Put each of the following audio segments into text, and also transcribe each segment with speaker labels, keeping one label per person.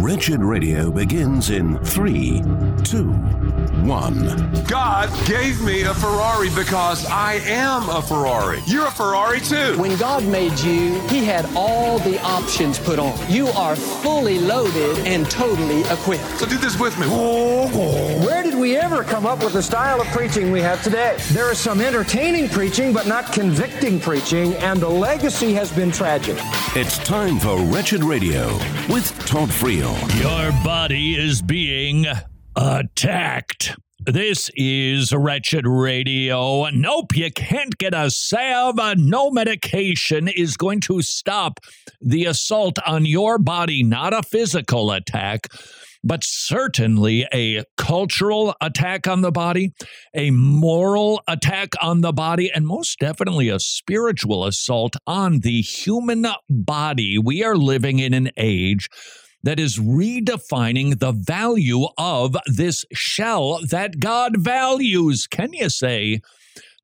Speaker 1: Wretched Radio begins in three, two, one.
Speaker 2: God gave me a Ferrari because I am a Ferrari. You're a Ferrari too.
Speaker 3: When God made you, He had all the options put on. You are fully loaded and totally equipped.
Speaker 2: So do this with me.
Speaker 4: Where did we ever come up with the style of preaching we have today? There is some entertaining preaching, but not convicting preaching, and the legacy has been tragic.
Speaker 1: It's time for Wretched Radio with Todd Friel.
Speaker 5: Your body is being attacked. This is Wretched Radio. Nope, you can't get a salve. No medication is going to stop the assault on your body, not a physical attack, but certainly a cultural attack on the body, a moral attack on the body, and most definitely a spiritual assault on the human body. We are living in an age that is redefining the value of this shell that God values. Can you say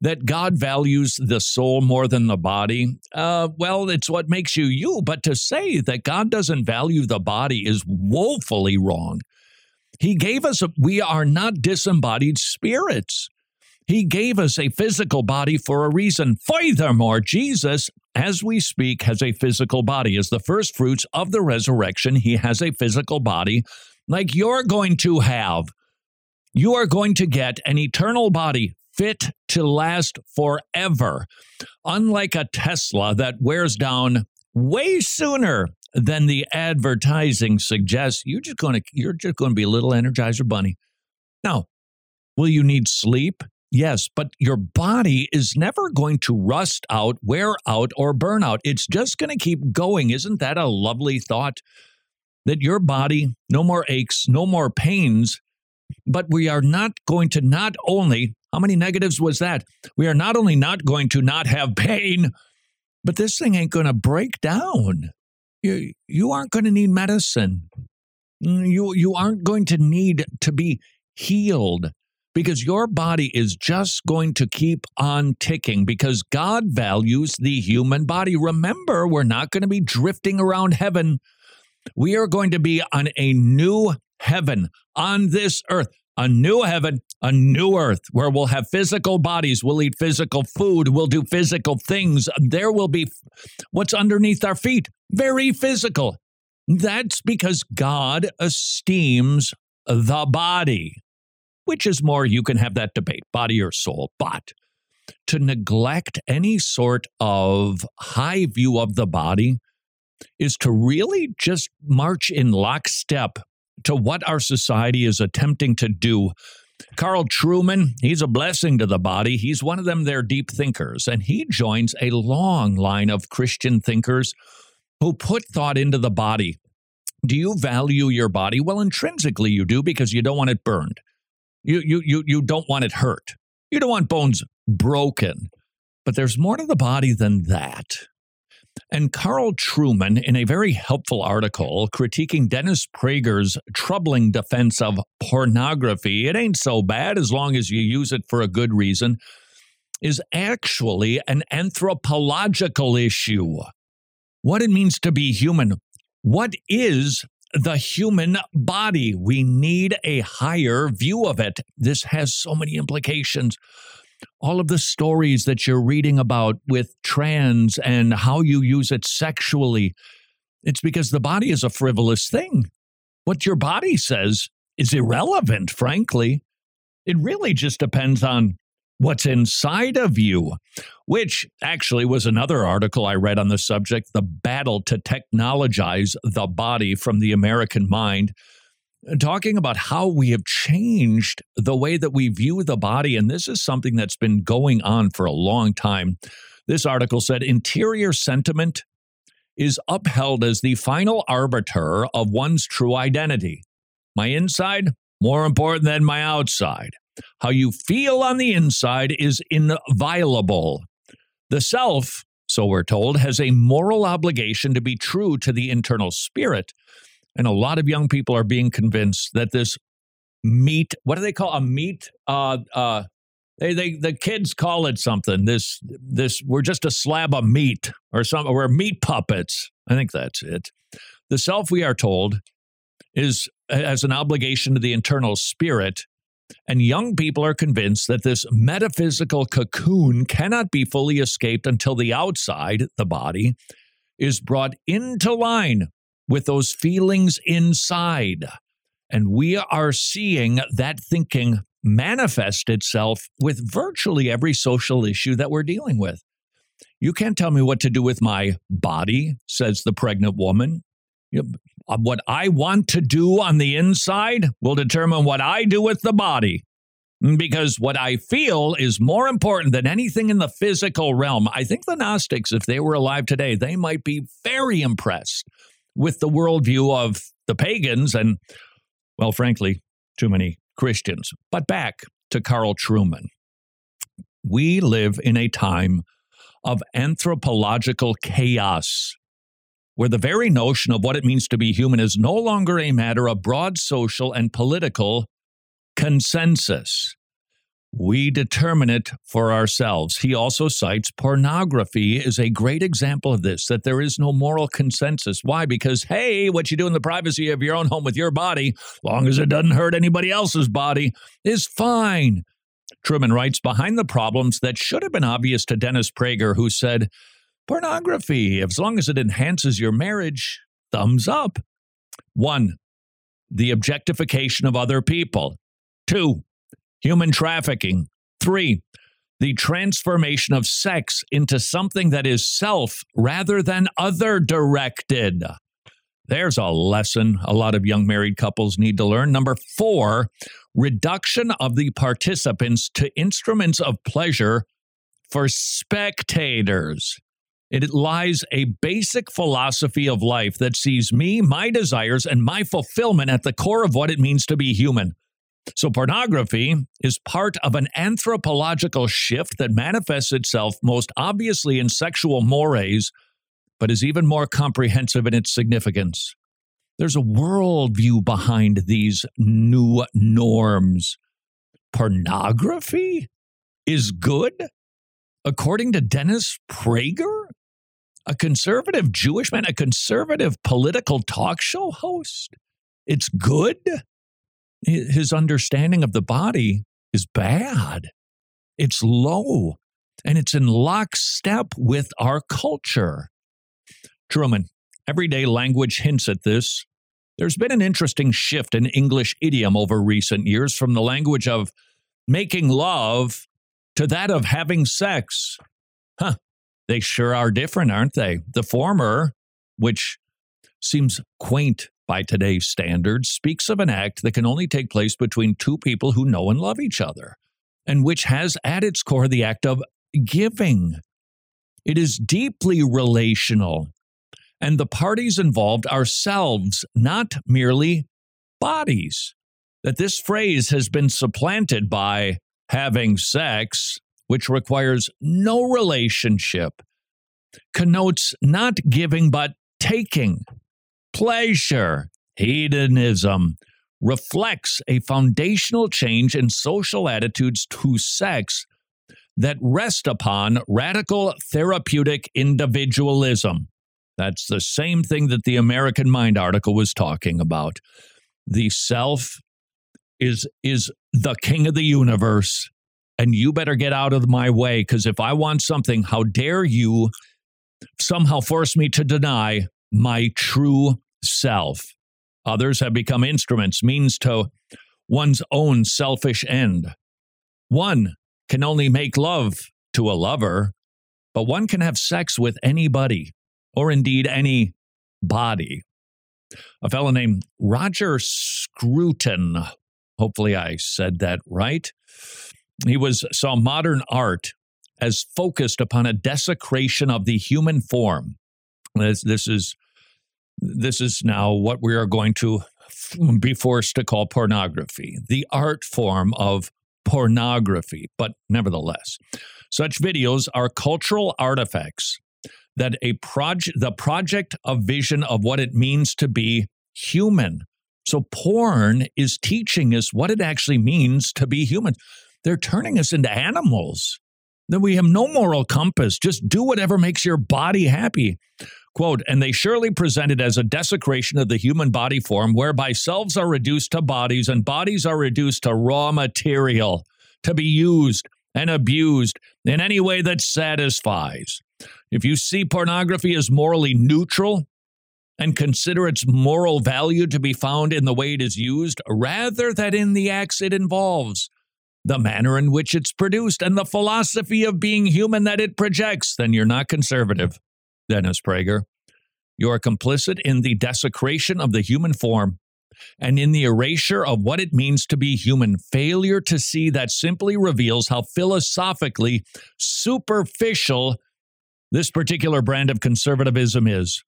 Speaker 5: that God values the soul more than the body? Uh, well, it's what makes you you. But to say that God doesn't value the body is woefully wrong. He gave us, a, we are not disembodied spirits. He gave us a physical body for a reason. Furthermore, Jesus, as we speak, has a physical body. As the first fruits of the resurrection, he has a physical body like you're going to have. You are going to get an eternal body fit to last forever. Unlike a Tesla that wears down way sooner than the advertising suggests, you're just going to you're just going to be a little energizer bunny. Now, will you need sleep? Yes, but your body is never going to rust out, wear out, or burn out. It's just going to keep going. Isn't that a lovely thought? That your body, no more aches, no more pains, but we are not going to not only, how many negatives was that? We are not only not going to not have pain, but this thing ain't going to break down. You, you aren't going to need medicine. Mm, you, you aren't going to need to be healed because your body is just going to keep on ticking because God values the human body. Remember, we're not going to be drifting around heaven. We are going to be on a new heaven on this earth, a new heaven, a new earth where we'll have physical bodies, we'll eat physical food, we'll do physical things. There will be what's underneath our feet, very physical. That's because God esteems the body. Which is more, you can have that debate, body or soul. But to neglect any sort of high view of the body is to really just march in lockstep to what our society is attempting to do. Carl Trueman, he's a blessing to the body. He's one of them, they're deep thinkers, and he joins a long line of Christian thinkers who put thought into the body. Do you value your body? Well, intrinsically, you do because you don't want it burned. You, you, you, you don't want it hurt. You don't want bones broken. But there's more to the body than that. And Carl Trueman, in a very helpful article critiquing Dennis Prager's troubling defense of pornography, it ain't so bad as long as you use it for a good reason, is actually an anthropological issue. What it means to be human. What is the human body. We need a higher view of it. This has so many implications. All of the stories that you're reading about with trans and how you use it sexually, it's because the body is a frivolous thing. What your body says is irrelevant, frankly. It really just depends on what's inside of you, which actually was another article I read on the subject The Battle to Technologize the Body from the American Mind, talking about how we have changed the way that we view the body. And this is something that's been going on for a long time. This article said interior sentiment is upheld as the final arbiter of one's true identity. My inside, more important than my outside. How you feel on the inside is inviolable. The self, so we're told, has a moral obligation to be true to the internal spirit. And a lot of young people are being convinced that this meat, what do they call a meat? Uh, uh, they, they, the kids call it something. This, this, we're just a slab of meat or something. We're meat puppets. I think that's it. The self, we are told, is as an obligation to the internal spirit. And young people are convinced that this metaphysical cocoon cannot be fully escaped until the outside, the body, is brought into line with those feelings inside. And we are seeing that thinking manifest itself with virtually every social issue that we're dealing with. You can't tell me what to do with my body, says the pregnant woman. What I want to do on the inside will determine what I do with the body. Because what I feel is more important than anything in the physical realm. I think the Gnostics, if they were alive today, they might be very impressed with the worldview of the pagans and, well, frankly, too many Christians. But back to Carl Trueman. We live in a time of anthropological chaos where the very notion of what it means to be human is no longer a matter of broad social and political consensus. We determine it for ourselves. He also cites pornography is a great example of this, that there is no moral consensus. Why? Because, hey, what you do in the privacy of your own home with your body, long as it doesn't hurt anybody else's body, is fine. Trueman writes behind the problems that should have been obvious to Dennis Prager, who said, Pornography, as long as it enhances your marriage, thumbs up. One, the objectification of other people. Two, human trafficking. Three, the transformation of sex into something that is self rather than other directed. There's a lesson a lot of young married couples need to learn. Number four, reduction of the participants to instruments of pleasure for spectators. It lies a basic philosophy of life that sees me, my desires, and my fulfillment at the core of what it means to be human. So, pornography is part of an anthropological shift that manifests itself most obviously in sexual mores, but is even more comprehensive in its significance. There's a worldview behind these new norms. Pornography is good? According to Dennis Prager, a conservative Jewish man, a conservative political talk show host, it's good? his understanding of the body is bad. It's low and it's in lockstep with our culture. Trueman, everyday language hints at this. There's been an interesting shift in English idiom over recent years from the language of making love to that of having sex. Huh, they sure are different, aren't they? The former, which seems quaint by today's standards, speaks of an act that can only take place between two people who know and love each other, and which has at its core the act of giving. It is deeply relational, and the parties involved are selves, not merely bodies. That this phrase has been supplanted by having sex, which requires no relationship, connotes not giving but taking pleasure, hedonism, reflects a foundational change in social attitudes to sex that rest upon radical therapeutic individualism. That's the same thing that the American Mind article was talking about. The self is is the king of the universe and you better get out of my way because if I want something, how dare you somehow force me to deny my true self. Others have become instruments, means to one's own selfish end. One can only make love to a lover, but one can have sex with anybody, or indeed any body. A fellow named Roger Scruton, hopefully I said that right. He was saw modern art as focused upon a desecration of the human form. This, this is this is now what we are going to be forced to call pornography, the art form of pornography. But nevertheless, such videos are cultural artifacts that a project, the project of vision of what it means to be human. So porn is teaching us what it actually means to be human. They're turning us into animals. That we have no moral compass. Just do whatever makes your body happy. Quote, and they surely present it as a desecration of the human body form, whereby selves are reduced to bodies and bodies are reduced to raw material to be used and abused in any way that satisfies. If you see pornography as morally neutral and consider its moral value to be found in the way it is used rather than in the acts it involves, the manner in which it's produced, and the philosophy of being human that it projects, then you're not conservative. Dennis Prager. You are complicit in the desecration of the human form and in the erasure of what it means to be human. Failure to see that simply reveals how philosophically superficial this particular brand of conservatism is.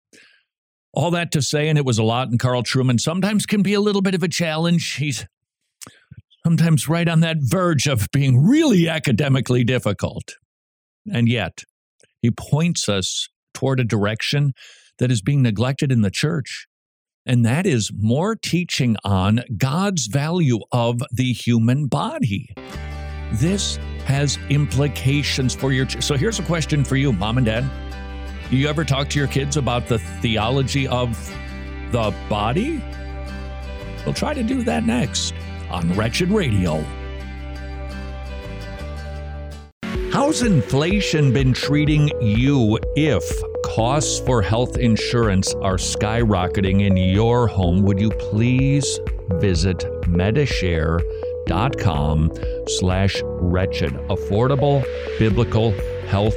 Speaker 5: All that to say, and it was a lot, and Carl Trueman sometimes can be a little bit of a challenge. He's sometimes right on that verge of being really academically difficult. And yet, he points us toward a direction that is being neglected in the church. And that is more teaching on God's value of the human body. This has implications for your. Ch- so here's a question for you, mom and dad. Do You ever talk to your kids about the theology of the body? We'll try to do that next on Wretched Radio. How's inflation been treating you if costs for health insurance are skyrocketing in your home? Would you please visit medishare.com slash wretched affordable biblical health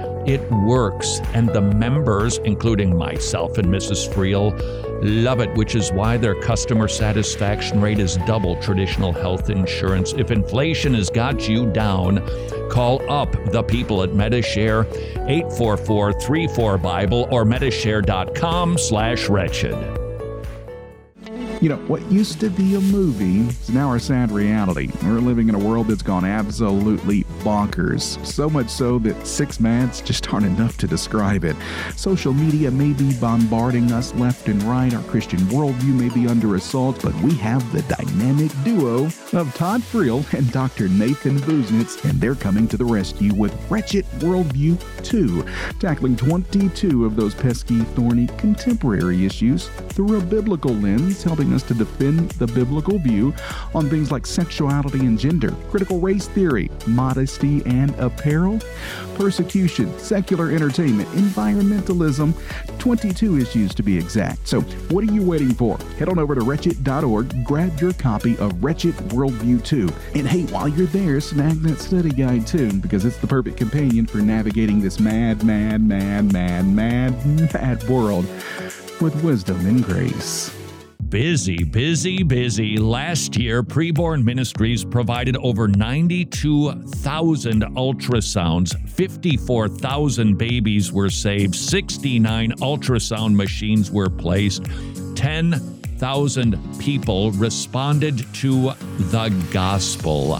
Speaker 5: It works, and the members, including myself and Mrs. Friel, love it, which is why their customer satisfaction rate is double traditional health insurance. If inflation has got you down, call up the people at Medishare 844-34 Bible or medishare.com slash wretched.
Speaker 6: You know, what used to be a movie is now our sad reality. We're living in a world that's gone absolutely bonkers. So much so that six mads just aren't enough to describe it. Social media may be bombarding us left and right. Our Christian worldview may be under assault, but we have the dynamic duo of Todd Friel and Dr. Nathan Busenitz, and they're coming to the rescue with Wretched Worldview 2, tackling 22 of those pesky, thorny, contemporary issues through a biblical lens, helping to defend the biblical view on things like sexuality and gender, critical race theory, modesty and apparel, persecution, secular entertainment, environmentalism, 22 issues to be exact. So, what are you waiting for? Head on over to wretched.org, grab your copy of Wretched Worldview 2. And hey, while you're there, snag that study guide too, because it's the perfect companion for navigating this mad, mad, mad, mad, mad, mad world with wisdom and grace.
Speaker 5: Busy, busy, busy. Last year, Preborn Ministries provided over 92,000 ultrasounds, 54,000 babies were saved, 69 ultrasound machines were placed, 10,000 people responded to the gospel.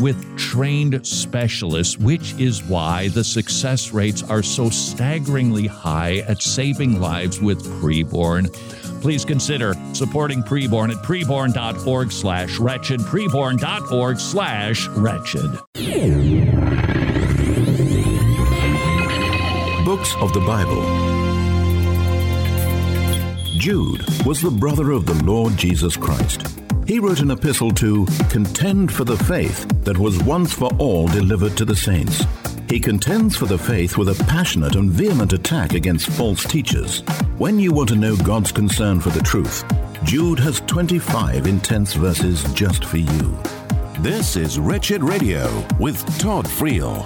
Speaker 5: with trained specialists, which is why the success rates are so staggeringly high at saving lives with preborn. Please consider supporting preborn at preborn.org slash wretched, preborn.org slash wretched.
Speaker 1: Books of the Bible. Jude was the brother of the Lord Jesus Christ. He wrote an epistle to contend for the faith that was once for all delivered to the saints. He contends for the faith with a passionate and vehement attack against false teachers. When you want to know God's concern for the truth, Jude has 25 intense verses just for you. This is Wretched Radio with Todd Friel.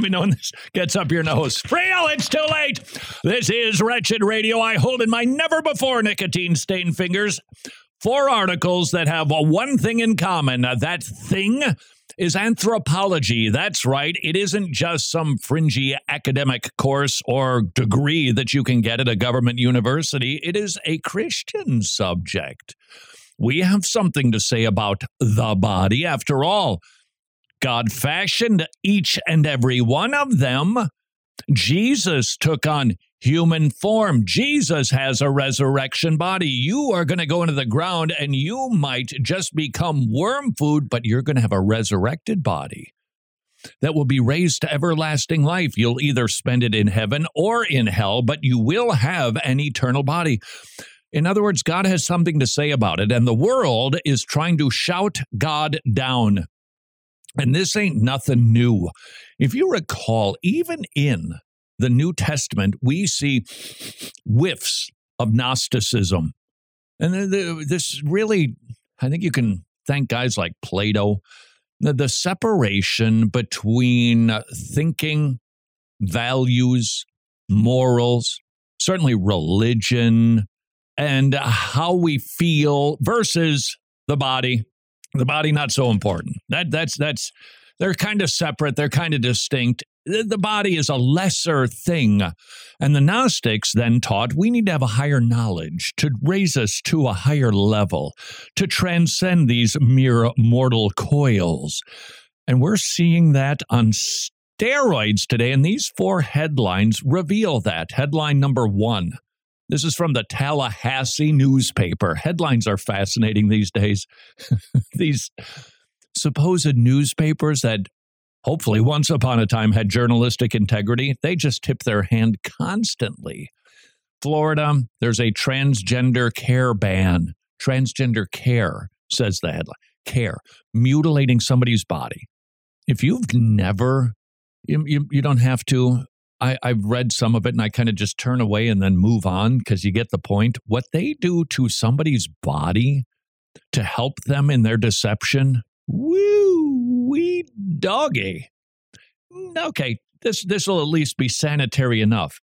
Speaker 5: Me know when this gets up your nose. Real, it's too late. This is Wretched Radio. I hold in my never before nicotine stained fingers four articles that have one thing in common. That thing is anthropology. That's right. It isn't just some fringy academic course or degree that you can get at a government university, it is a Christian subject. We have something to say about the body. After all, God fashioned each and every one of them. Jesus took on human form. Jesus has a resurrection body. You are going to go into the ground and you might just become worm food, but you're going to have a resurrected body that will be raised to everlasting life. You'll either spend it in heaven or in hell, but you will have an eternal body. In other words, God has something to say about it, and the world is trying to shout God down. And this ain't nothing new. If you recall, even in the New Testament, we see whiffs of Gnosticism. And this really, I think you can thank guys like Plato. The, separation between thinking, values, morals, certainly religion, and how we feel versus the body. The body not so important. That that's that's they're kind of separate, they're kind of distinct the body is a lesser thing. And the Gnostics then taught we need to have a higher knowledge to raise us to a higher level, to transcend these mere mortal coils. And we're seeing that on steroids today. And these four headlines reveal that. Headline number one. This is from the Tallahassee newspaper. Headlines are fascinating these days. these supposed newspapers that hopefully once upon a time had journalistic integrity. They just tip their hand constantly. Florida, there's a transgender care ban. Transgender care, says the headline. Care, mutilating somebody's body. If you've never, you, you, you don't have to. I, I've read some of it and I kind of just turn away and then move on because you get the point. What they do to somebody's body to help them in their deception, woo wee doggy. Okay, this this will at least be sanitary enough.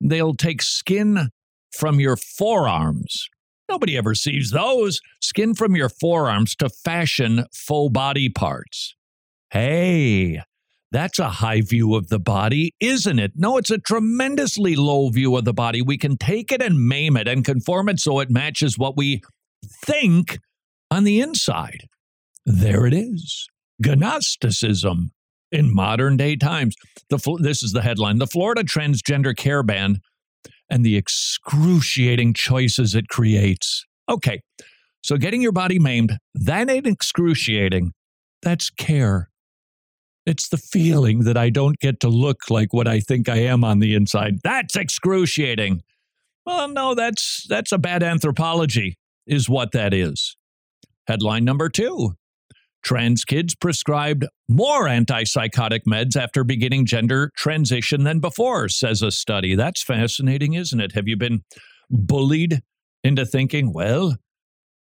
Speaker 5: They'll take skin from your forearms. Nobody ever sees those. Skin from your forearms to fashion faux body parts. Hey, that's a high view of the body, isn't it? No, it's a tremendously low view of the body. We can take it and maim it and conform it so it matches what we think on the inside. There it is. Gnosticism in modern day times. The, this is the headline The Florida transgender care ban and the excruciating choices it creates. Okay, so getting your body maimed, that ain't excruciating. That's care. It's the feeling that I don't get to look like what I think I am on the inside. That's excruciating. Well, no, that's that's a bad anthropology, is what that is. Headline number two Trans kids prescribed more antipsychotic meds after beginning gender transition than before, says a study. That's fascinating, isn't it? Have you been bullied into thinking, well,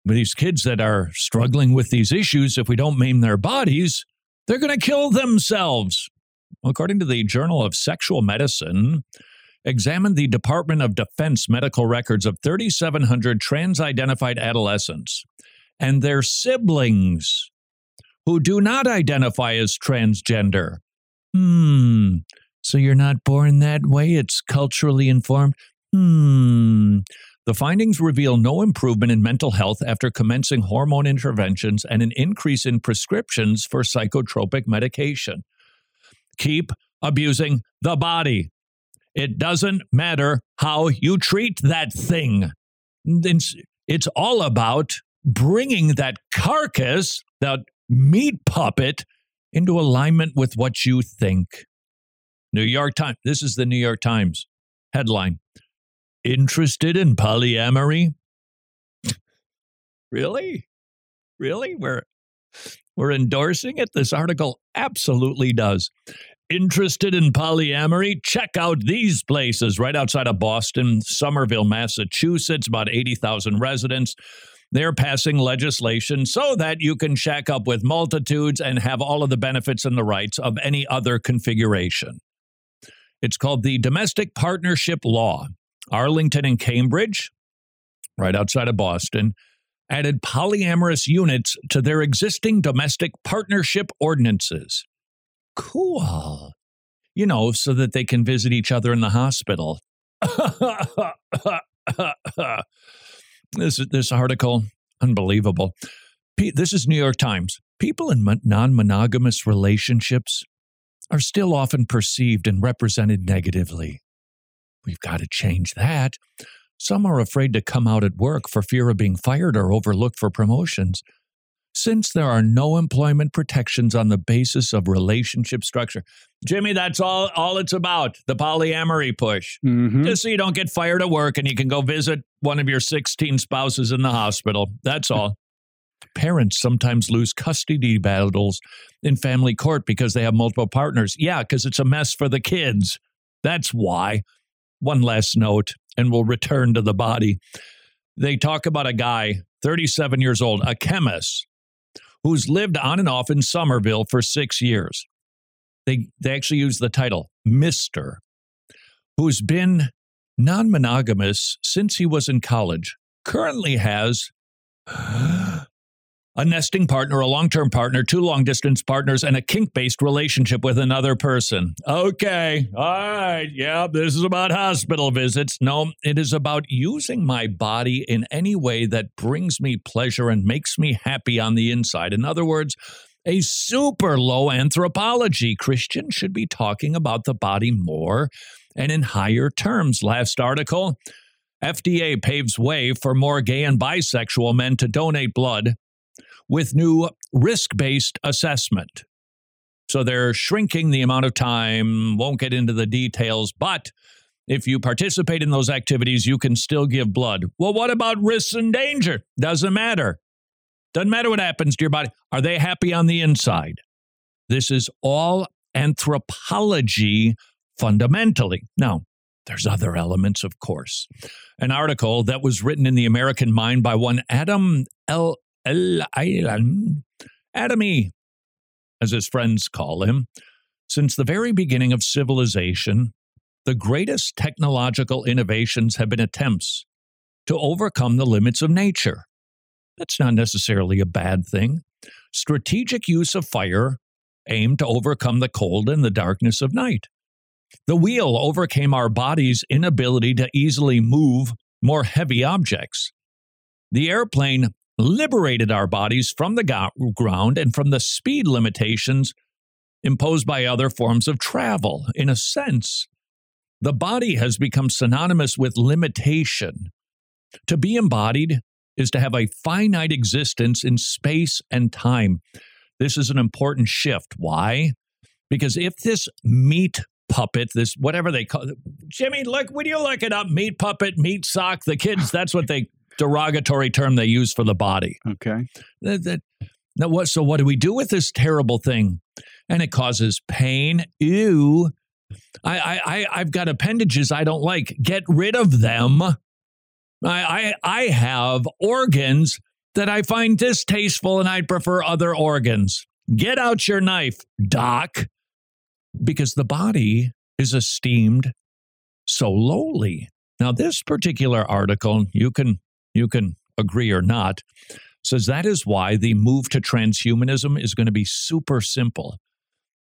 Speaker 5: these kids that are struggling with these issues, if we don't maim their bodies, they're going to kill themselves. According to the Journal of Sexual Medicine, examined the Department of Defense medical records of 3,700 trans identified adolescents and their siblings who do not identify as transgender. Hmm. So you're not born that way? It's culturally informed? Hmm. The findings reveal no improvement in mental health after commencing hormone interventions and an increase in prescriptions for psychotropic medication. Keep abusing the body. It doesn't matter how you treat that thing. It's, it's all about bringing that carcass, that meat puppet into alignment with what you think. New York Times. This is the New York Times headline. Interested in polyamory? really? Really? We're we're endorsing it. This article absolutely does. Interested in polyamory? Check out these places right outside of Boston, Somerville, Massachusetts, about 80,000 residents. they're passing legislation so that you can shack up with multitudes and have all of the benefits and the rights of any other configuration. It's called the Domestic Partnership Law. Arlington and Cambridge, right outside of Boston, added polyamorous units to their existing domestic partnership ordinances. Cool. You know, so that they can visit each other in the hospital. this this article, unbelievable. This is New York Times. People in non monogamous relationships are still often perceived and represented negatively. We've got to change that. Some are afraid to come out at work for fear of being fired or overlooked for promotions. Since there are no employment protections on the basis of relationship structure. Jimmy, that's all, all it's about the polyamory push. Mm-hmm. Just so you don't get fired at work and you can go visit one of your 16 spouses in the hospital. That's all. Parents sometimes lose custody battles in family court because they have multiple partners. Yeah, because it's a mess for the kids. That's why. One last note, and we'll return to the body. They talk about a guy, 37 years old, a chemist, who's lived on and off in Somerville for six years. They, they actually use the title Mr., who's been non monogamous since he was in college, currently has a nesting partner, a long term partner, two long distance partners, and a kink based relationship with another person. Okay. All right. Yeah, this is about hospital visits. No, it is about using my body in any way that brings me pleasure and makes me happy on the inside. In other words, a super low anthropology. Christians should be talking about the body more and in higher terms. Last article. FDA paves way for more gay and bisexual men to donate blood with new risk based assessment. So they're shrinking the amount of time, won't get into the details, but if you participate in those activities, you can still give blood. Well, what about risks and danger? Doesn't matter. Doesn't matter what happens to your body. Are they happy on the inside? This is all anthropology fundamentally. Now, there's other elements, of course. An article that was written in the American Mind by one Adam L. Atomy, as his friends call him, since the very beginning of civilization, the greatest technological innovations have been attempts to overcome the limits of nature. That's not necessarily a bad thing. Strategic use of fire aimed to overcome the cold and the darkness of night. The wheel overcame our body's inability to easily move more heavy objects. The airplane liberated our bodies from the go- ground and from the speed limitations imposed by other forms of travel. In a sense, the body has become synonymous with limitation. To be embodied is to have a finite existence in space and time. This is an important shift. Why? Because if this meat puppet, this whatever they call it, Jimmy, look, when you look it up, meat puppet, meat sock, the kids, that's what they derogatory term they use for the body.
Speaker 6: Okay.
Speaker 5: That, that, now what? So what do we do with this terrible thing? And it causes pain. Ew. I, I, I've got appendages I don't like. Get rid of them. I, I, I have organs that I find distasteful and I'd prefer other organs. Get out your knife, doc, because the body is esteemed so lowly. Now, this particular article, you can you can agree or not, says that is why the move to transhumanism is going to be super simple.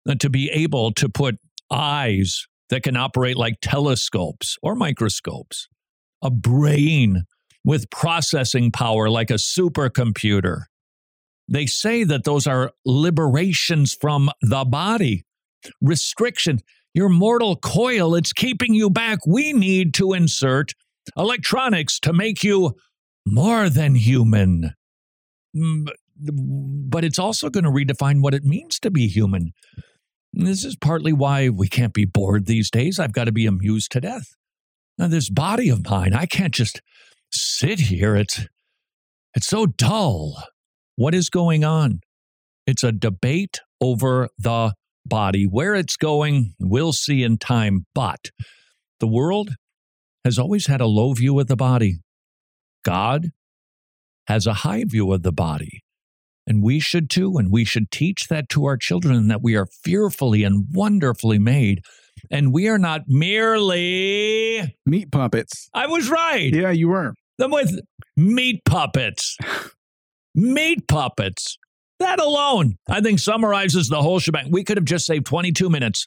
Speaker 5: Uh, to be able to put eyes that can operate like telescopes or microscopes, a brain with processing power like a supercomputer. They say that those are liberations from the body, restriction. Your mortal coil, it's keeping you back. We need to insert electronics to make you more than human. Mm, but it's also going to redefine what it means to be human. This is partly why we can't be bored these days. I've got to be amused to death. Now, this body of mine, I can't just sit here. It's it's so dull. What is going on? It's a debate over the body. Where it's going, we'll see in time. But the world has always had a low view of the body. God has a high view of the body. And we should too, and we should teach that to our children that we are fearfully and wonderfully made. And we are not merely.
Speaker 6: Meat puppets.
Speaker 5: I was right.
Speaker 6: Yeah, you were.
Speaker 5: Them with meat puppets. meat puppets. That alone, I think, summarizes the whole shebang. We could have just saved 22 minutes.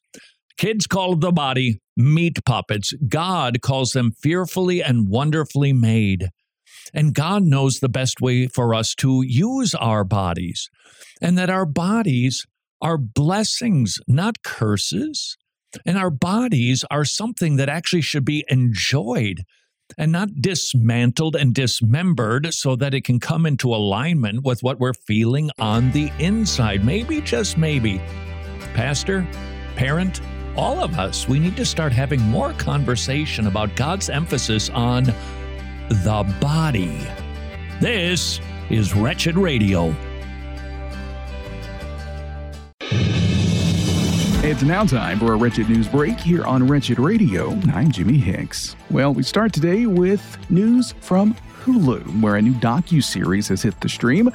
Speaker 5: Kids call the body meat puppets. God calls them fearfully and wonderfully made. And God knows the best way for us to use our bodies, and that our bodies are blessings, not curses. And our bodies are something that actually should be enjoyed and not dismantled and dismembered so that it can come into alignment with what we're feeling on the inside. Maybe, just maybe. Pastor, parent, all of us, we need to start having more conversation about God's emphasis on the body. This is Wretched Radio.
Speaker 6: It's now time for a Wretched News Break here on Wretched Radio. I'm Jimmy Hicks. Well, we start today with news from Hulu, where a new docu-series has hit the stream.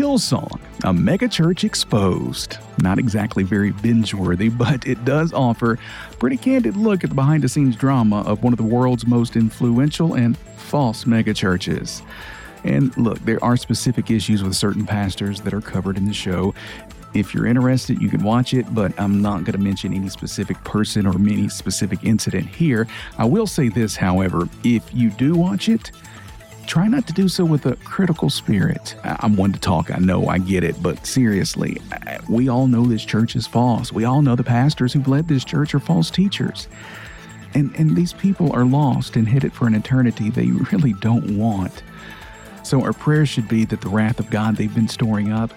Speaker 6: Hillsong, a megachurch exposed. Not exactly very binge-worthy, but it does offer a pretty candid look at the behind-the-scenes drama of one of the world's most influential and false megachurches. And look, there are specific issues with certain pastors that are covered in the show. If you're interested, you can watch it, but I'm not going to mention any specific person or any specific incident here. I will say this, however, if you do watch it, try not to do so with a critical spirit. I'm one to talk, I know, I get it, but seriously, we all know this church is false. We all know the pastors who've led this church are false teachers. And, and these people are lost and headed for an eternity they really don't want. So, our prayer should be that the wrath of God they've been storing up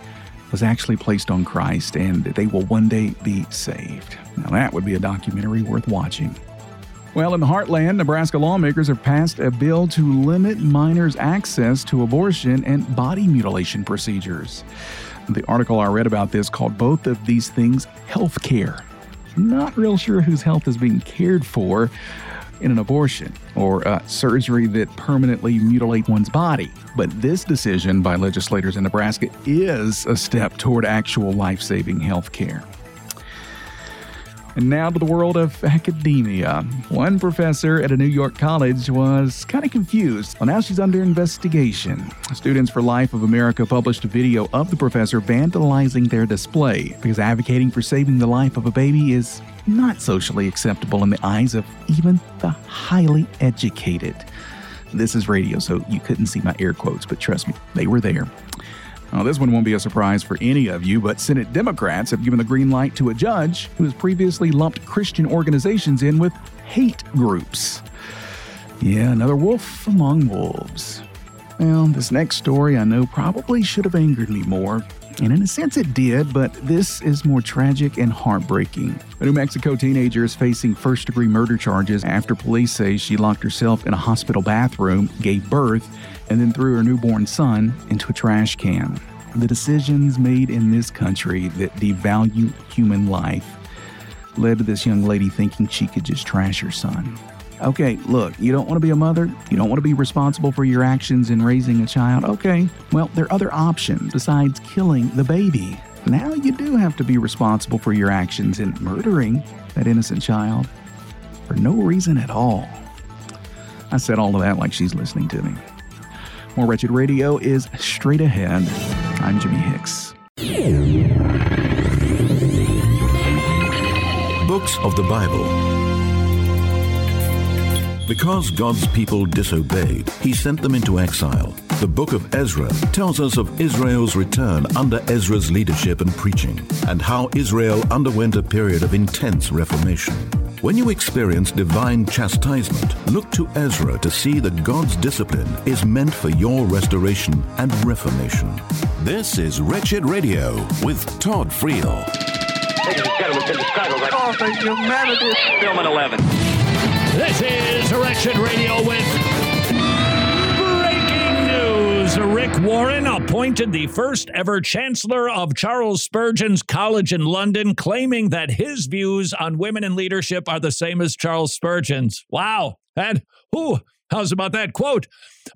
Speaker 6: was actually placed on Christ and that they will one day be saved. Now, that would be a documentary worth watching. Well, in the heartland, Nebraska lawmakers have passed a bill to limit minors' access to abortion and body mutilation procedures. The article I read about this called both of these things health care. Not real sure whose health is being cared for in an abortion or uh, surgery that permanently mutilate one's body. But this decision by legislators in Nebraska is a step toward actual life saving health care. And now to the world of academia. One professor at a New York college was kind of confused. Well, now she's under investigation. Students for Life of America published a video of the professor vandalizing their display because advocating for saving the life of a baby is not socially acceptable in the eyes of even the highly educated. This is radio, so you couldn't see my air quotes, but trust me, they were there. This one won't be a surprise for any of you, but Senate Democrats have given the green light to a judge who has previously lumped Christian organizations in with hate groups. Yeah, another wolf among wolves. Well, this next story I know probably should have angered me more, and in a sense it did, but this is more tragic and heartbreaking. A New Mexico teenager is facing first degree murder charges after police say she locked herself in a hospital bathroom, gave birth, and then threw her newborn son into a trash can. The decisions made in this country that devalue human life led to this young lady thinking she could just trash her son. Okay, look, you don't want to be a mother, you don't want to be responsible for your actions in raising a child. Okay, well, there are other options besides killing the baby. Now you do have to be responsible for your actions in murdering that innocent child for no reason at all. I said all of that like she's listening to me. More Wretched Radio is straight ahead. I'm Jimmy Hicks.
Speaker 1: Books of the Bible. Because God's people disobeyed, he sent them into exile. The book of Ezra tells us of Israel's return under Ezra's leadership and preaching, and how Israel underwent a period of intense reformation. When you experience divine chastisement, look to Ezra to see that God's discipline is meant for your restoration and reformation.
Speaker 7: This is Wretched Radio with Todd Friel.
Speaker 8: Ladies and gentlemen, Mr. Chicago, like, oh, thank humanity. Film at 11.
Speaker 5: This is Wretched Radio with breaking news. Rick Warren appointed the first ever chancellor of Charles Spurgeon's College in London, claiming that his views on women in leadership are the same as Charles Spurgeon's. Wow. And who How's about that? Quote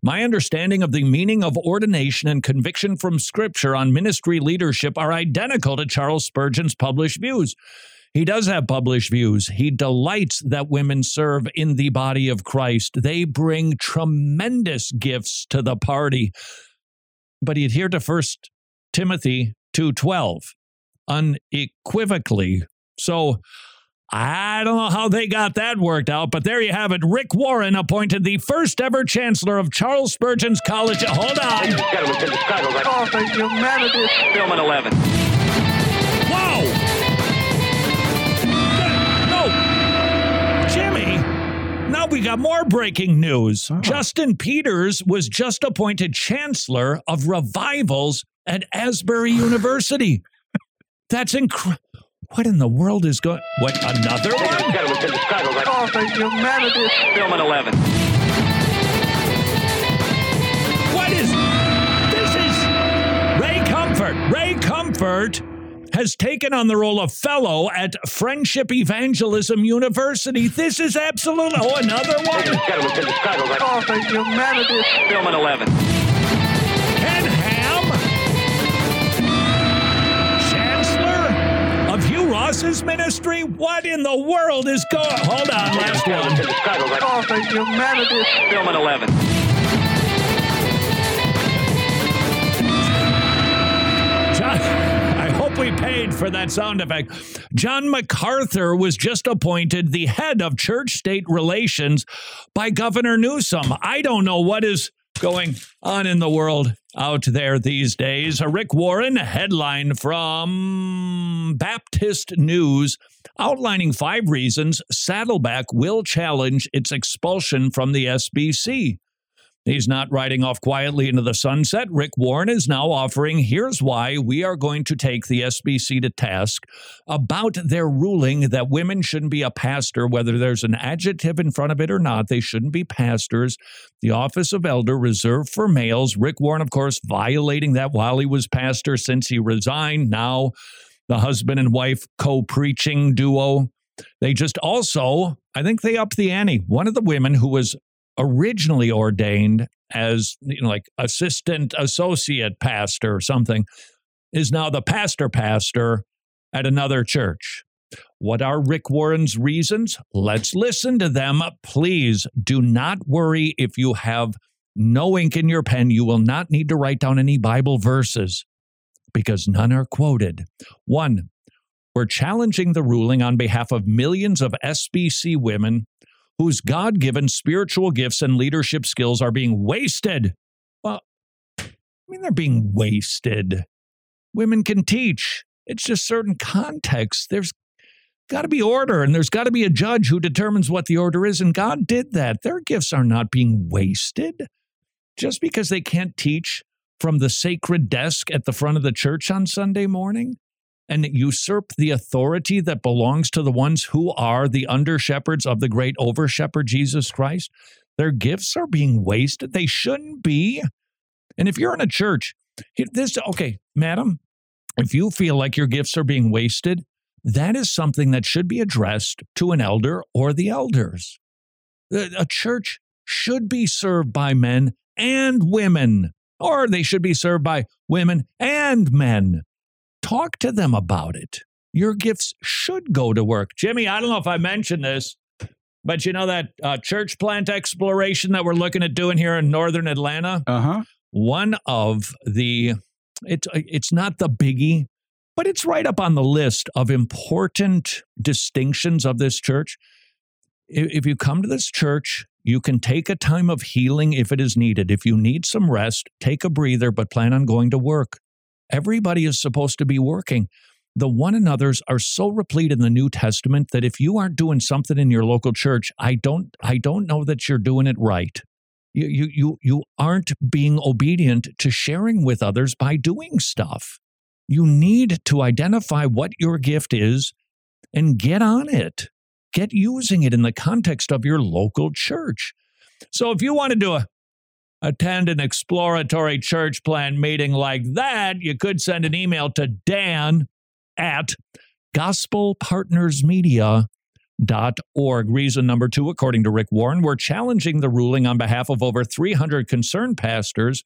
Speaker 5: My understanding of the meaning of ordination and conviction from Scripture on ministry leadership are identical to Charles Spurgeon's published views. He does have published views. He delights that women serve in the body of Christ. They bring tremendous gifts to the party. But he adhered to 1 Timothy 2:12 unequivocally. So I don't know how they got that worked out, but there you have it. Rick Warren appointed the first ever chancellor of Charles Spurgeon's College. Hold on.
Speaker 8: Ladies and gentlemen, to the oh, thank humanity. Film an 11.
Speaker 5: Now we got more breaking news. Ah. Justin Peters was just appointed chancellor of revivals at Asbury University. That's incredible. What in the world is going? What another one?
Speaker 8: gentlemen, the oh, humanity. Film an 11.
Speaker 5: What is this? Is Ray Comfort? Ray Comfort has taken on the role of fellow at Friendship Evangelism University. This is absolutely oh another
Speaker 8: Ladies
Speaker 5: one.
Speaker 8: and gentlemen, to the sky, like, oh, thank humanity. Film an 11.
Speaker 5: Ken Ham, Chancellor of Hugh Ross's ministry. What in the world is going? Hold on, last
Speaker 8: gentlemen, to
Speaker 5: one.
Speaker 8: the sky, like, oh, thank humanity. Film an 11.
Speaker 5: We paid for that sound effect. John MacArthur was just appointed the head of church state relations by Governor Newsom. I don't know what is going on in the world out there these days. A Rick Warren headline from Baptist News outlining five reasons Saddleback will challenge its expulsion from the SBC. He's not riding off quietly into the sunset. Rick Warren is now offering here's why we are going to take the SBC to task about their ruling that women shouldn't be a pastor, whether there's an adjective in front of it or not. They shouldn't be pastors. The office of elder reserved for males. Rick Warren, of course, violating that while he was pastor since he resigned. Now, the husband and wife co preaching duo. They just also, I think they upped the ante. One of the women who was originally ordained as you know, like assistant associate pastor or something is now the pastor pastor at another church. What are Rick Warren's reasons? Let's listen to them. Please do not worry if you have no ink in your pen. You will not need to write down any Bible verses because none are quoted. One, we're challenging the ruling on behalf of millions of SBC women whose God given spiritual gifts and leadership skills are being wasted. Well, I mean, they're being wasted. Women can teach, it's just certain contexts. There's got to be order, and there's got to be a judge who determines what the order is, and God did that. Their gifts are not being wasted just because they can't teach from the sacred desk at the front of the church on Sunday morning and usurp the authority that belongs to the ones who are the under shepherds of the great over shepherd Jesus Christ. Their gifts are being wasted. They shouldn't be. And if you're in a church, this, okay, madam, if you feel like your gifts are being wasted, that is something that should be addressed to an elder or the elders. A a church should be served by men and women, or they should be served by women and men talk to them about it. Your gifts should go to work. Jimmy, I don't know if I mentioned this, but you know that uh, church plant exploration that we're looking at doing here in northern Atlanta?
Speaker 6: Uh huh.
Speaker 5: One of the, it's, it's not the biggie, but it's right up on the list of important distinctions of this church. If you come to this church, you can take a time of healing if it is needed. If you need some rest, take a breather, but plan on going to work. Everybody is supposed to be working. The one another's are so replete in the New Testament that if you aren't doing something in your local church, I don't I don't know that you're doing it right. You you you you aren't being obedient to sharing with others by doing stuff. You need to identify what your gift is and get on it. Get using it in the context of your local church. So if you want to do a attend an exploratory church plan meeting like that, you could send an email to Dan at Org. Reason number two, according to Rick Warren, we're challenging the ruling on behalf of over 300 concerned pastors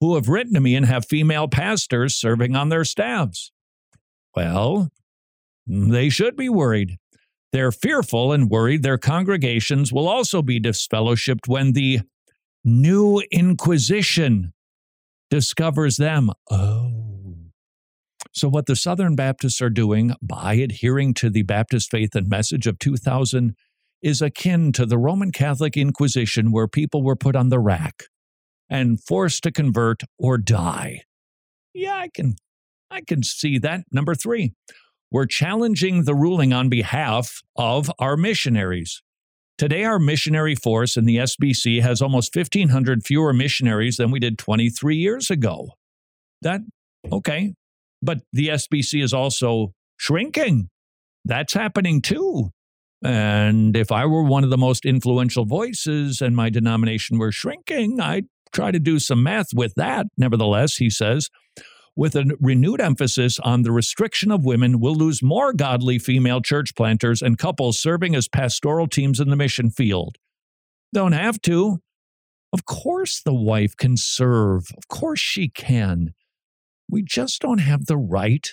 Speaker 5: who have written to me and have female pastors serving on their staffs. Well, they should be worried. They're fearful and worried their congregations will also be disfellowshipped when the new Inquisition discovers them. Oh. So, what the Southern Baptists are doing by adhering to the Baptist faith and message of 2000 is akin to the Roman Catholic Inquisition, where people were put on the rack and forced to convert or die. Yeah, I can, I can see that. Number three, we're challenging the ruling on behalf of our missionaries. Today, our missionary force in the SBC has almost 1,500 fewer missionaries than we did 23 years ago. That, okay. But the SBC is also shrinking. That's happening too. And if I were one of the most influential voices and my denomination were shrinking, I'd try to do some math with that. Nevertheless, he says, with a renewed emphasis on the restriction of women, we'll lose more godly female church planters and couples serving as pastoral teams in the mission field. Don't have to. Of course, the wife can serve. Of course, she can. We just don't have the right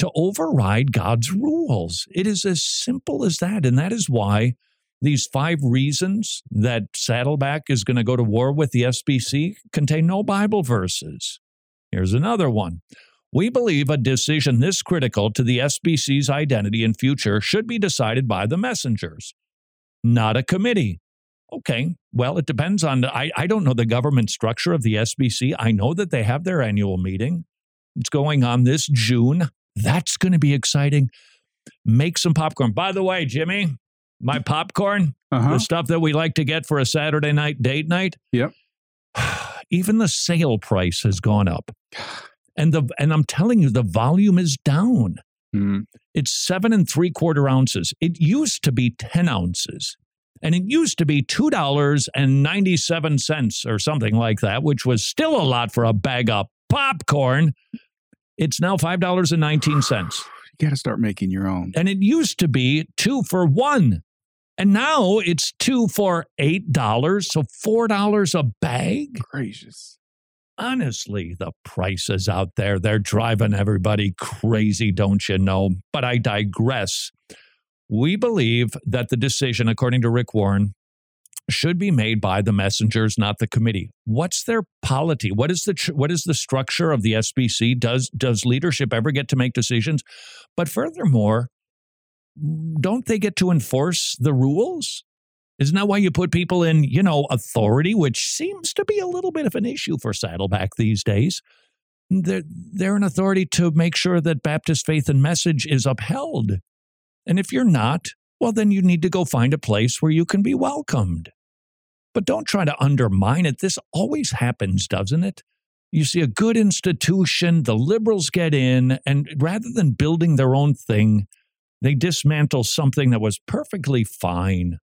Speaker 5: to override God's rules. It is as simple as that. And that is why these five reasons that Saddleback is going to go to war with the SBC contain no Bible verses. Here's another one. We believe a decision this critical to the SBC's identity and future should be decided by the messengers, not a committee. Okay, well, it depends on, I, I don't know the government structure of the SBC. I know that they have their annual meeting. It's going on this June. That's going to be exciting. Make some popcorn. By the way, Jimmy, my popcorn,
Speaker 6: Uh-huh.
Speaker 5: the stuff that we like to get for a Saturday night date night,
Speaker 6: Yep.
Speaker 5: Even the sale price has gone up. And the and I'm telling you, the volume is down.
Speaker 6: Mm.
Speaker 5: It's seven and three quarter ounces. It used to be 10 ounces. And it used to be $2.97 or something like that, which was still a lot for a bag of popcorn. It's now $5.19.
Speaker 6: You got to start making your own.
Speaker 5: And it used to be two for one. And now it's two for $8. So $4 a bag.
Speaker 6: Gracious.
Speaker 5: honestly, the prices out there, they're driving everybody crazy, don't you know? But I digress. We believe that the decision, according to Rick Warren, should be made by the messengers, not the committee. What's their polity? What is the what is the structure of the SBC? Does does leadership ever get to make decisions? But furthermore, don't they get to enforce the rules? Isn't that why you put people in, you know, authority, which seems to be a little bit of an issue for Saddleback these days? They're, they're an authority to make sure that Baptist faith and message is upheld. And if you're not, well, then you need to go find a place where you can be welcomed. But don't try to undermine it. This always happens, doesn't it? You see a good institution, the liberals get in, and rather than building their own thing, they dismantle something that was perfectly fine.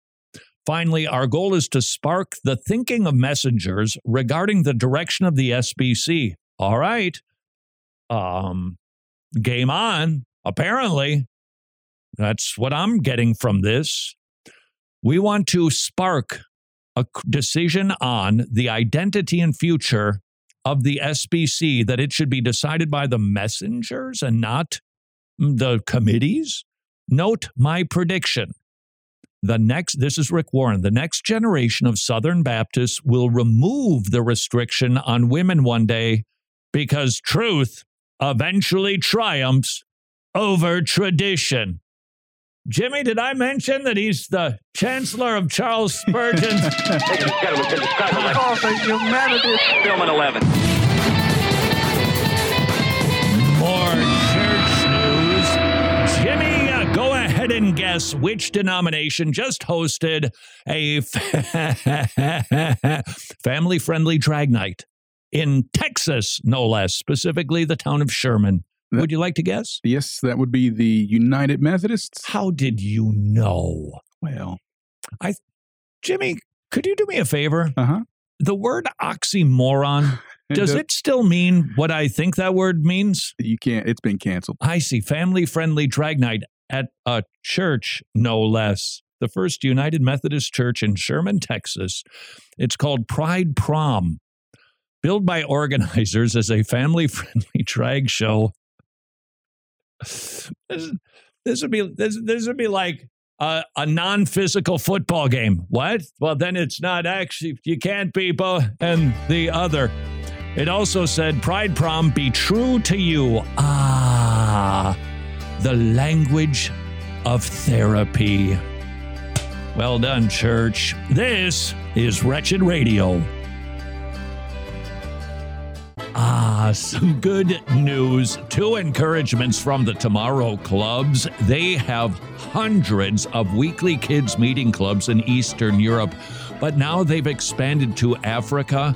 Speaker 5: Finally, our goal is to spark the thinking of messengers regarding the direction of the SBC. All right. Um, game on, apparently. That's what I'm getting from this. We want to spark a decision on the identity and future of the SBC, that it should be decided by the messengers and not the committees. Note my prediction. The next, this is Rick Warren, the next generation of Southern Baptists will remove the restriction on women one day because truth eventually triumphs over tradition. Jimmy, did I mention that he's the chancellor of Charles Spurgeon's?
Speaker 8: Ladies and gentlemen, to the sky.
Speaker 4: Oh, humanity.
Speaker 8: Film at 11.
Speaker 5: Ahead and guess which denomination just hosted a family friendly drag night in Texas, no less, specifically the town of Sherman. Would you like to guess?
Speaker 6: Yes, that would be the United Methodists.
Speaker 5: How did you know?
Speaker 6: Well, I,
Speaker 5: Jimmy, could you do me a favor?
Speaker 6: uh huh.
Speaker 5: The word oxymoron, does it still mean what I think that word means?
Speaker 6: You can't. It's been canceled.
Speaker 5: I see family friendly drag night. At a church, no less. The First United Methodist Church in Sherman, Texas. It's called Pride Prom. Billed by organizers as a family friendly drag show. This, this would be this, this would be like a, a non physical football game. What? Well, then it's not actually, you can't be both and the other. It also said, Pride Prom, be true to you. Ah, the language of therapy. Well done, church. This is Wretched Radio. Ah, some good news. Two encouragements from the Tomorrow Clubs. They have hundreds of weekly kids' meeting clubs in Eastern Europe, but now they've expanded to Africa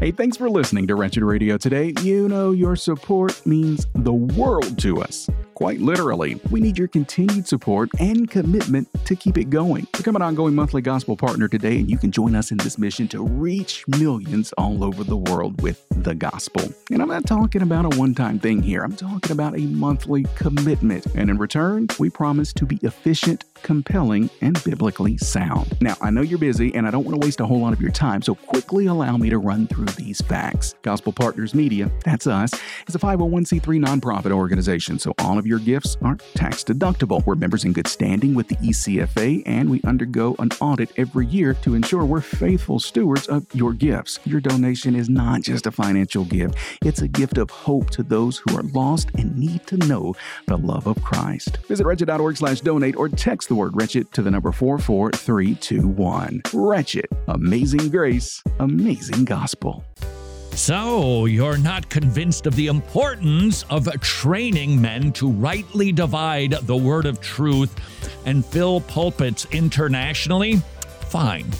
Speaker 6: Hey, thanks for listening to Wretched Radio today. You know, your support means the world to us. Quite literally, we need your continued support and commitment to keep it going. Become an ongoing monthly gospel partner today, and you can join us in this mission to reach millions all over the world with the gospel. And I'm not talking about a one time thing here, I'm talking about a monthly commitment. And in return, we promise to be efficient compelling, and biblically sound. Now, I know you're busy and I don't want to waste a whole lot of your time, so quickly allow me to run through these facts. Gospel Partners Media, that's us, is a 501c3 nonprofit organization, so all of your gifts are tax deductible. We're members in good standing with the ECFA, and we undergo an audit every year to ensure we're faithful stewards of your gifts. Your donation is not just a financial gift, it's a gift of hope to those who are lost and need to know the love of Christ. Visit wretched.org slash donate or text the word wretched to the number 44321. Wretched. Amazing grace, amazing gospel.
Speaker 5: So, you're not convinced of the importance of training men to rightly divide the word of truth and fill pulpits internationally? Fine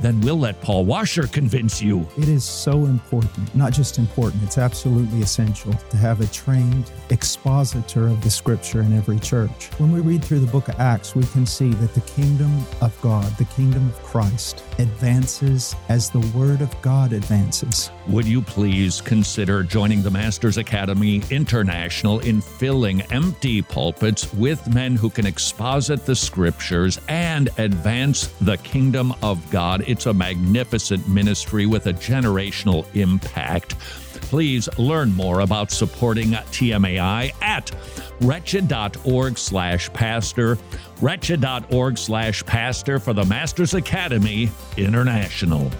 Speaker 5: then we'll let Paul Washer convince you.
Speaker 9: It is so important, not just important, it's absolutely essential to have a trained expositor of the scripture in every church. When we read through the book of Acts, we can see that the kingdom of God, the kingdom of Christ, advances as the word of God advances.
Speaker 5: Would you please consider joining the Masters Academy International in filling empty pulpits with men who can exposit the scriptures and advance the kingdom of God? It's a magnificent ministry with a generational impact. Please learn more about supporting TMAI at wretched.org slash pastor, wretched.org slash pastor for the Masters Academy International.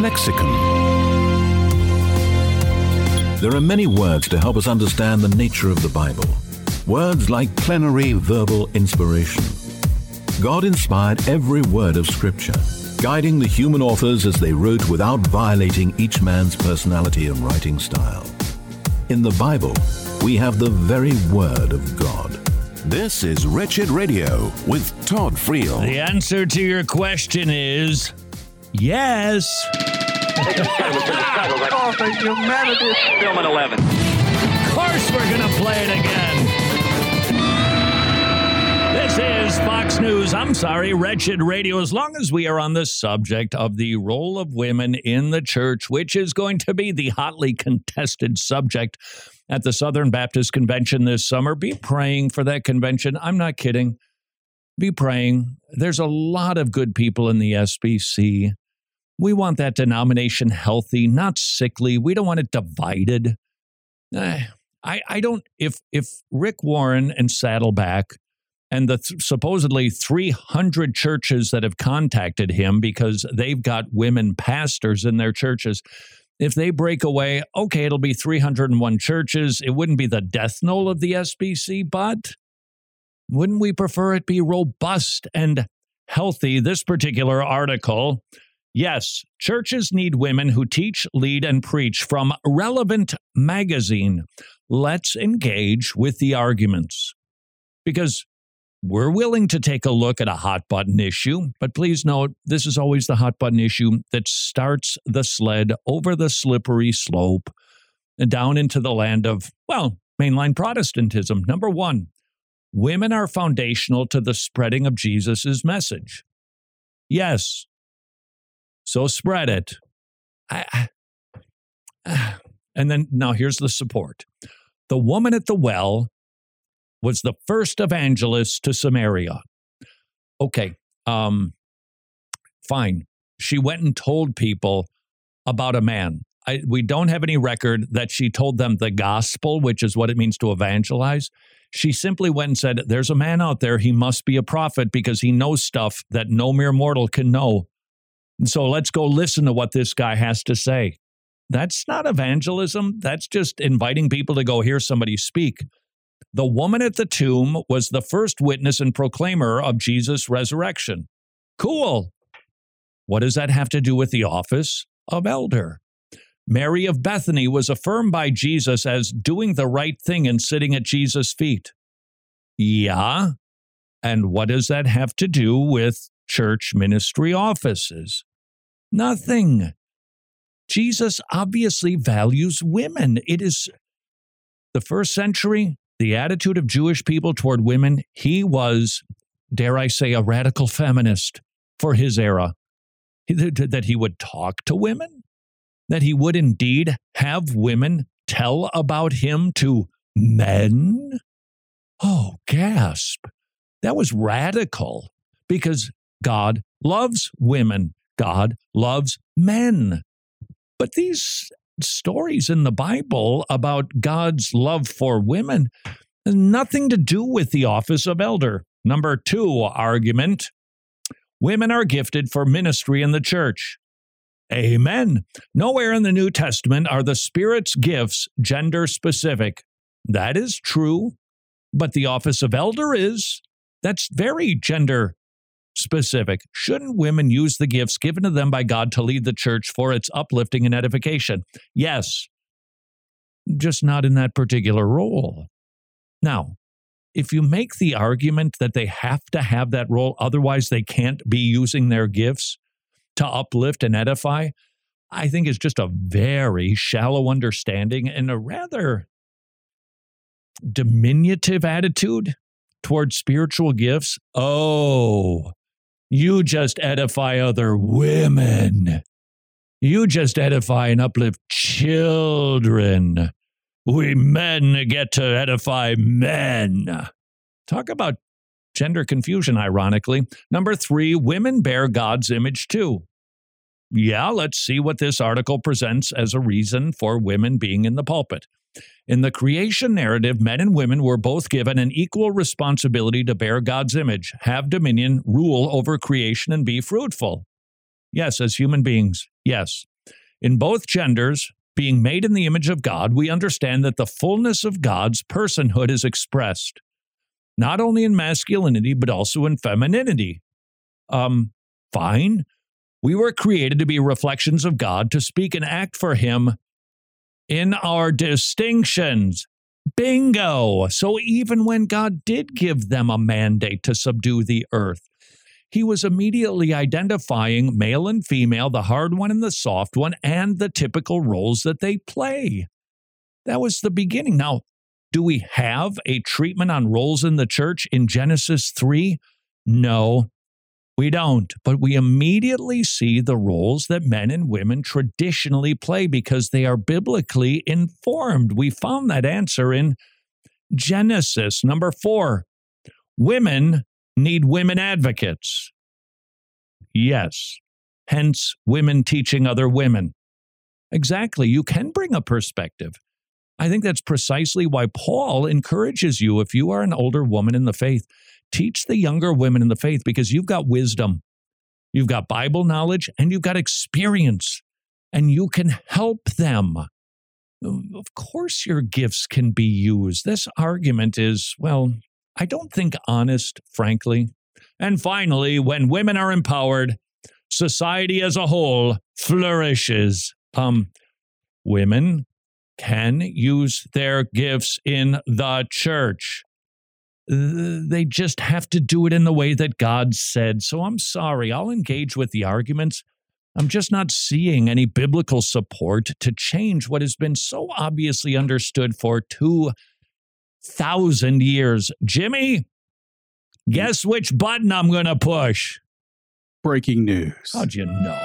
Speaker 1: Lexicon. There are many words to help us understand the nature of the Bible. Words like plenary verbal inspiration. God inspired every word of Scripture, guiding the human authors as they wrote without violating each man's personality and writing style. In the Bible, we have the very Word of God.
Speaker 7: This is Wretched Radio with Todd Friel.
Speaker 5: The answer to your question is yes.
Speaker 8: oh, the humanity. Film at 11.
Speaker 5: Of course, we're going to play it again. This is Fox News. I'm sorry, Wretched Radio. As long as we are on the subject of the role of women in the church, which is going to be the hotly contested subject at the Southern Baptist Convention this summer, be praying for that convention. I'm not kidding. Be praying. There's a lot of good people in the SBC. We want that denomination healthy, not sickly. We don't want it divided. Eh, I, I don't, if, if Rick Warren and Saddleback and the th- supposedly 300 churches that have contacted him because they've got women pastors in their churches. If they break away, okay, it'll be 301 churches. It wouldn't be the death knell of the SBC, but wouldn't we prefer it be robust and healthy? This particular article Yes, churches need women who teach, lead, and preach from Relevant Magazine. Let's engage with the arguments. Because we're willing to take a look at a hot button issue, but please note this is always the hot button issue that starts the sled over the slippery slope and down into the land of, well, mainline Protestantism. Number one, women are foundational to the spreading of Jesus' message. Yes, so spread it. I, and then now here's the support. The woman at the well was the first evangelist to Samaria. Okay, um, fine. She went and told people about a man. I, we don't have any record that she told them the gospel, which is what it means to evangelize. She simply went and said, There's a man out there. He must be a prophet because he knows stuff that no mere mortal can know. And so let's go listen to what this guy has to say. That's not evangelism. That's just inviting people to go hear somebody speak. The woman at the tomb was the first witness and proclaimer of Jesus' resurrection. Cool. What does that have to do with the office of elder? Mary of Bethany was affirmed by Jesus as doing the right thing and sitting at Jesus' feet. Yeah. And what does that have to do with church ministry offices. Nothing. Jesus obviously values women. It is the first century, the attitude of Jewish people toward women. He was, dare I say, a radical feminist for his era. That he would talk to women, that he would indeed have women tell about him to men. Oh, gasp. That was radical because God loves women, God loves men. But these stories in the Bible about God's love for women has nothing to do with the office of elder. Number two argument women are gifted for ministry in the church. Amen. Nowhere in the New Testament are the Spirit's gifts gender specific. That is true, but the office of elder is. That's very gender specific. Shouldn't women use the gifts given to them by God to lead the church for its uplifting and edification? Yes, just not in that particular role. Now, if you make the argument that they have to have that role, otherwise they can't be using their gifts to uplift and edify, I think it's just a very shallow understanding and a rather diminutive attitude towards spiritual gifts. Oh, you just edify other women. You just edify and uplift children. We men get to edify men. Talk about gender confusion, ironically. Number three, women bear God's image too. Yeah, let's see what this article presents as a reason for women being in the pulpit. In the creation narrative, men and women were both given an equal responsibility to bear God's image, have dominion, rule over creation, and be fruitful. Yes, as human beings, yes. In both genders, being made in the image of God, we understand that the fullness of God's personhood is expressed, not only in masculinity, but also in femininity. Um, fine. We were created to be reflections of God, to speak and act for Him in our distinctions. Bingo! So even when God did give them a mandate to subdue the earth, he was immediately identifying male and female, the hard one and the soft one, and the typical roles that they play. That was the beginning. Now, do we have a treatment on roles in the church in Genesis 3? No, we don't, but we immediately see the roles that men and women traditionally play because they are biblically informed. We found that answer in Genesis. Number four, women need women advocates. Yes, hence women teaching other women. Exactly, you can bring a perspective. I think that's precisely why Paul encourages you, if you are an older woman in the faith, teach the younger women in the faith because you've got wisdom, you've got Bible knowledge, and you've got experience. and you can help them. Of course, your gifts can be used. This argument is, well, I don't think honest, frankly. And finally, when women are empowered, society as a whole flourishes. Um, women can use their gifts in the church. They just have to do it in the way that God said. So I'm sorry, I'll engage with the arguments. I'm just not seeing any biblical support to change what has been so obviously understood for 2,000 years. Jimmy, guess which button I'm going to push?
Speaker 6: Breaking news.
Speaker 5: How'd you know?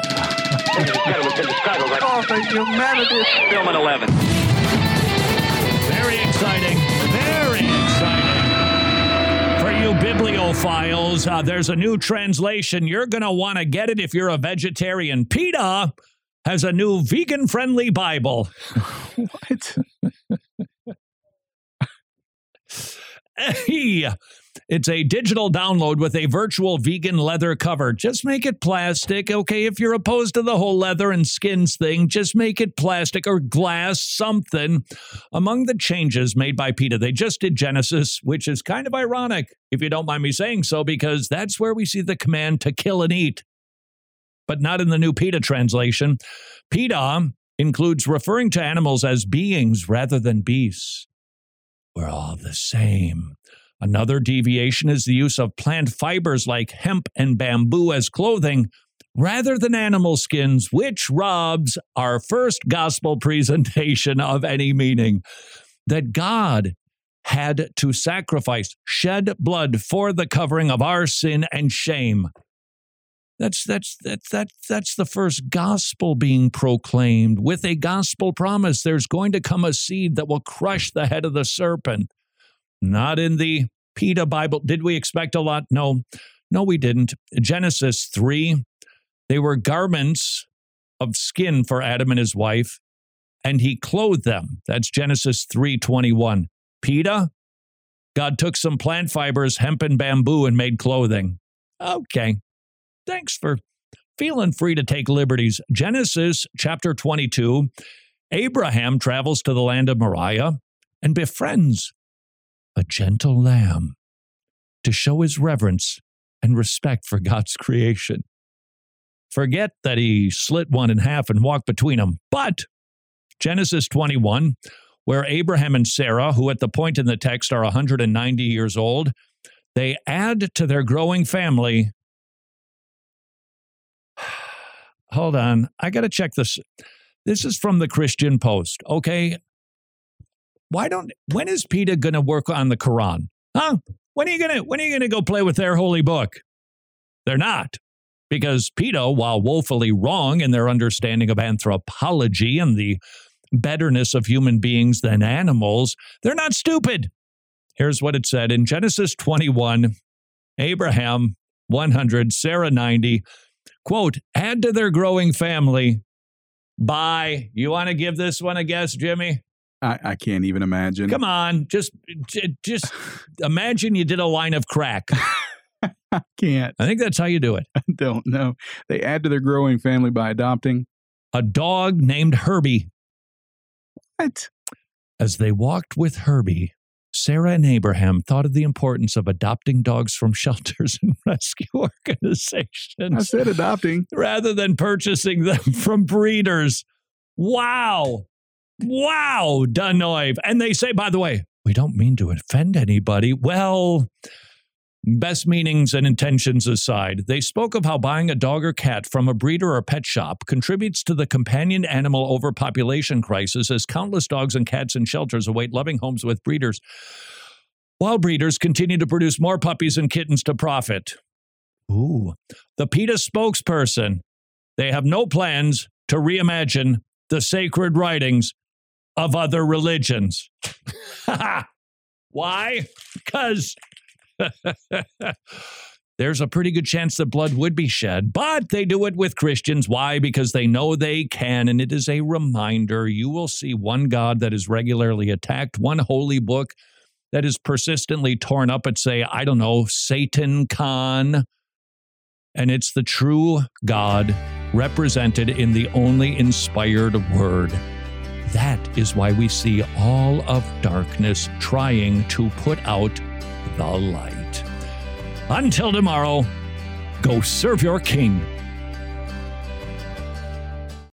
Speaker 8: Oh, the humanity. Film 11.
Speaker 5: Very exciting. Bibliophiles, uh, there's a new translation. You're going to want to get it if you're a vegetarian. PETA has a new vegan friendly Bible.
Speaker 6: what?
Speaker 5: hey, it's a digital download with a virtual vegan leather cover. Just make it plastic, okay? If you're opposed to the whole leather and skins thing, just make it plastic or glass, something. Among the changes made by PETA, they just did Genesis, which is kind of ironic, if you don't mind me saying so, because that's where we see the command to kill and eat. But not in the new PETA translation. PETA includes referring to animals as beings rather than beasts. We're all the same. Another deviation is the use of plant fibers like hemp and bamboo as clothing rather than animal skins, which robs our first gospel presentation of any meaning. That God had to sacrifice, shed blood for the covering of our sin and shame. That's that's that's that's that's the first gospel being proclaimed with a gospel promise. There's going to come a seed that will crush the head of the serpent. Not in the PETA Bible. Did we expect a lot? No, no, we didn't. Genesis 3, they were garments of skin for Adam and his wife, and he clothed them. That's Genesis 3:21. PETA, God took some plant fibers, hemp and bamboo, and made clothing. Okay. Thanks for feeling free to take liberties. Genesis chapter 22. Abraham travels to the land of Moriah and befriends a gentle lamb to show his reverence and respect for God's creation. Forget that he slit one in half and walked between them. But Genesis 21, where Abraham and Sarah, who at the point in the text are 190 years old, they add to their growing family. Hold on, I got to check this. This is from the Christian Post. Okay, why don't when is PETA going to work on the Quran? Huh? When are you going to when are you to go play with their holy book? They're not. Because PETA, while woefully wrong in their understanding of anthropology and the betterness of human beings than animals, they're not stupid. Here's what it said in Genesis 21 Abraham 100, Sarah 90. Quote, add to their growing family by, you want to give this one a guess, Jimmy?
Speaker 6: I, I can't even imagine.
Speaker 5: Come on, just j- just imagine you did a line of crack.
Speaker 6: I can't.
Speaker 5: I think that's how you do it.
Speaker 6: I don't know. They add to their growing family by adopting
Speaker 5: A dog named Herbie.
Speaker 6: what?
Speaker 5: As they walked with Herbie, Sarah and Abraham thought of the importance of adopting dogs from shelters and rescue organizations.
Speaker 6: I said adopting.
Speaker 5: rather than purchasing them from breeders. Wow. Wow, Danoiv. And they say, by the way, we don't mean to offend anybody. Well, best meanings and intentions aside, they spoke of how buying a dog or cat from a breeder or pet shop contributes to the companion animal overpopulation crisis as countless dogs and cats in shelters await loving homes with breeders, while breeders continue to produce more puppies and kittens to profit. Ooh. The PETA spokesperson, they have no plans to reimagine the sacred writings of other religions. Why? Because there's a pretty good chance that blood would be shed, but they do it with Christians. Why? Because they know they can, and it is a reminder. You will see one God that is regularly attacked, one holy book that is persistently torn up at, say, I don't know, Satan Con. And it's the true God represented in the only inspired word. That is why we see all of darkness trying to put out the light. Until tomorrow, go serve your king